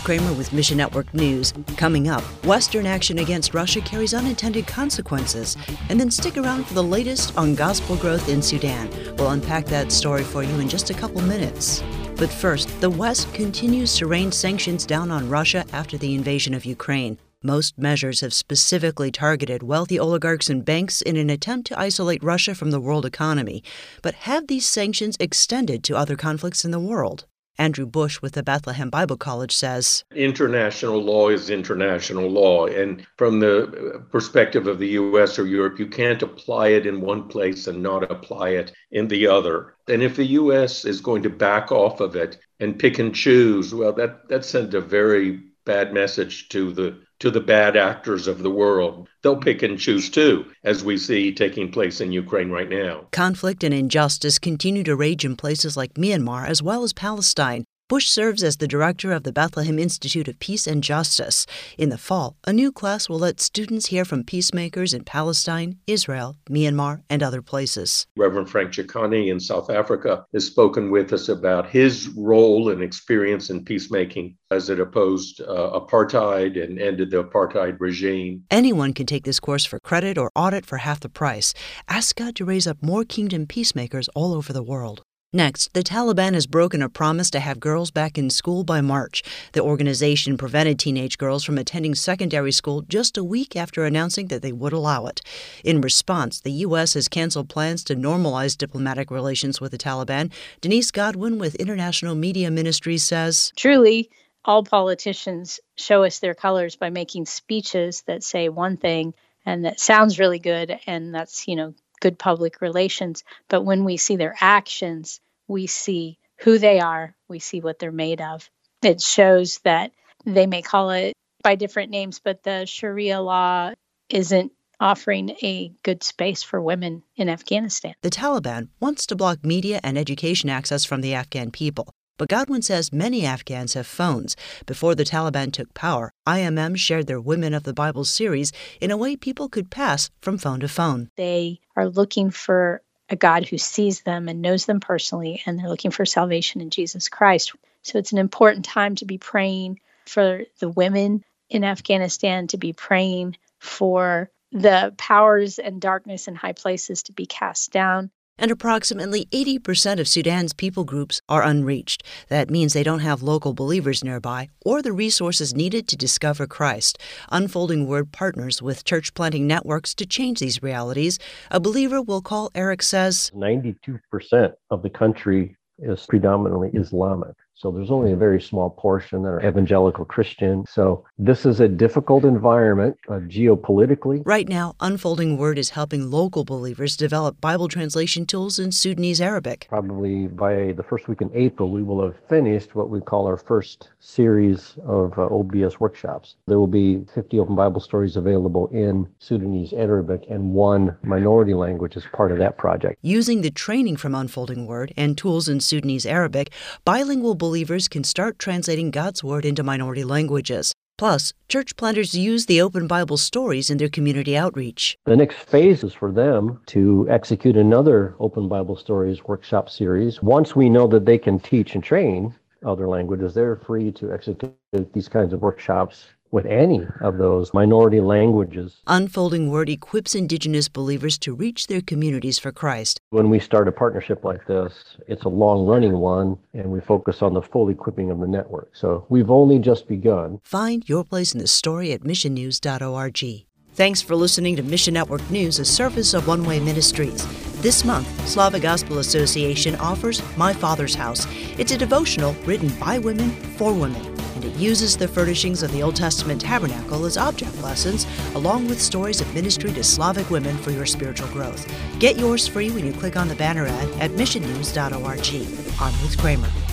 Kramer with Mission Network News. Coming up, Western action against Russia carries unintended consequences. And then stick around for the latest on gospel growth in Sudan. We'll unpack that story for you in just a couple minutes. But first, the West continues to rain sanctions down on Russia after the invasion of Ukraine. Most measures have specifically targeted wealthy oligarchs and banks in an attempt to isolate Russia from the world economy. But have these sanctions extended to other conflicts in the world? Andrew Bush with the Bethlehem Bible College says International law is international law. And from the perspective of the US or Europe, you can't apply it in one place and not apply it in the other. And if the US is going to back off of it and pick and choose, well, that, that sent a very bad message to the to the bad actors of the world. They'll pick and choose too, as we see taking place in Ukraine right now. Conflict and injustice continue to rage in places like Myanmar as well as Palestine. Bush serves as the director of the Bethlehem Institute of Peace and Justice. In the fall, a new class will let students hear from peacemakers in Palestine, Israel, Myanmar, and other places. Reverend Frank Chikane in South Africa has spoken with us about his role and experience in peacemaking as it opposed uh, apartheid and ended the apartheid regime. Anyone can take this course for credit or audit for half the price. Ask God to raise up more kingdom peacemakers all over the world. Next, the Taliban has broken a promise to have girls back in school by March. The organization prevented teenage girls from attending secondary school just a week after announcing that they would allow it. In response, the U.S. has canceled plans to normalize diplomatic relations with the Taliban. Denise Godwin with International Media Ministries says Truly, all politicians show us their colors by making speeches that say one thing and that sounds really good and that's, you know, good public relations. But when we see their actions, we see who they are, we see what they're made of. It shows that they may call it by different names, but the Sharia law isn't offering a good space for women in Afghanistan. The Taliban wants to block media and education access from the Afghan people. But Godwin says many Afghans have phones. Before the Taliban took power, IMM shared their Women of the Bible series in a way people could pass from phone to phone. They are looking for a God who sees them and knows them personally, and they're looking for salvation in Jesus Christ. So it's an important time to be praying for the women in Afghanistan, to be praying for the powers and darkness in high places to be cast down and approximately 80% of Sudan's people groups are unreached. That means they don't have local believers nearby or the resources needed to discover Christ. Unfolding Word partners with church planting networks to change these realities. A believer will call Eric says 92% of the country is predominantly Islamic. So there's only a very small portion that are evangelical Christian. So this is a difficult environment uh, geopolitically. Right now, Unfolding Word is helping local believers develop Bible translation tools in Sudanese Arabic. Probably by the first week in April, we will have finished what we call our first series of uh, OBS workshops. There will be 50 open Bible stories available in Sudanese Arabic and one minority language as part of that project. Using the training from Unfolding Word and tools in Sudanese Arabic, bilingual believers can start translating God's Word into minority languages. Plus, church planters use the open Bible stories in their community outreach. The next phase is for them to execute another open Bible stories workshop series. Once we know that they can teach and train other languages, they're free to execute these kinds of workshops with any of those minority languages. Unfolding Word equips Indigenous believers to reach their communities for Christ. When we start a partnership like this, it's a long running one, and we focus on the full equipping of the network. So we've only just begun. Find your place in the story at missionnews.org. Thanks for listening to Mission Network News, a service of One Way Ministries. This month, Slavic Gospel Association offers My Father's House. It's a devotional written by women for women and it uses the furnishings of the Old Testament tabernacle as object lessons, along with stories of ministry to Slavic women for your spiritual growth. Get yours free when you click on the banner ad at missionnews.org. I'm Ruth Kramer.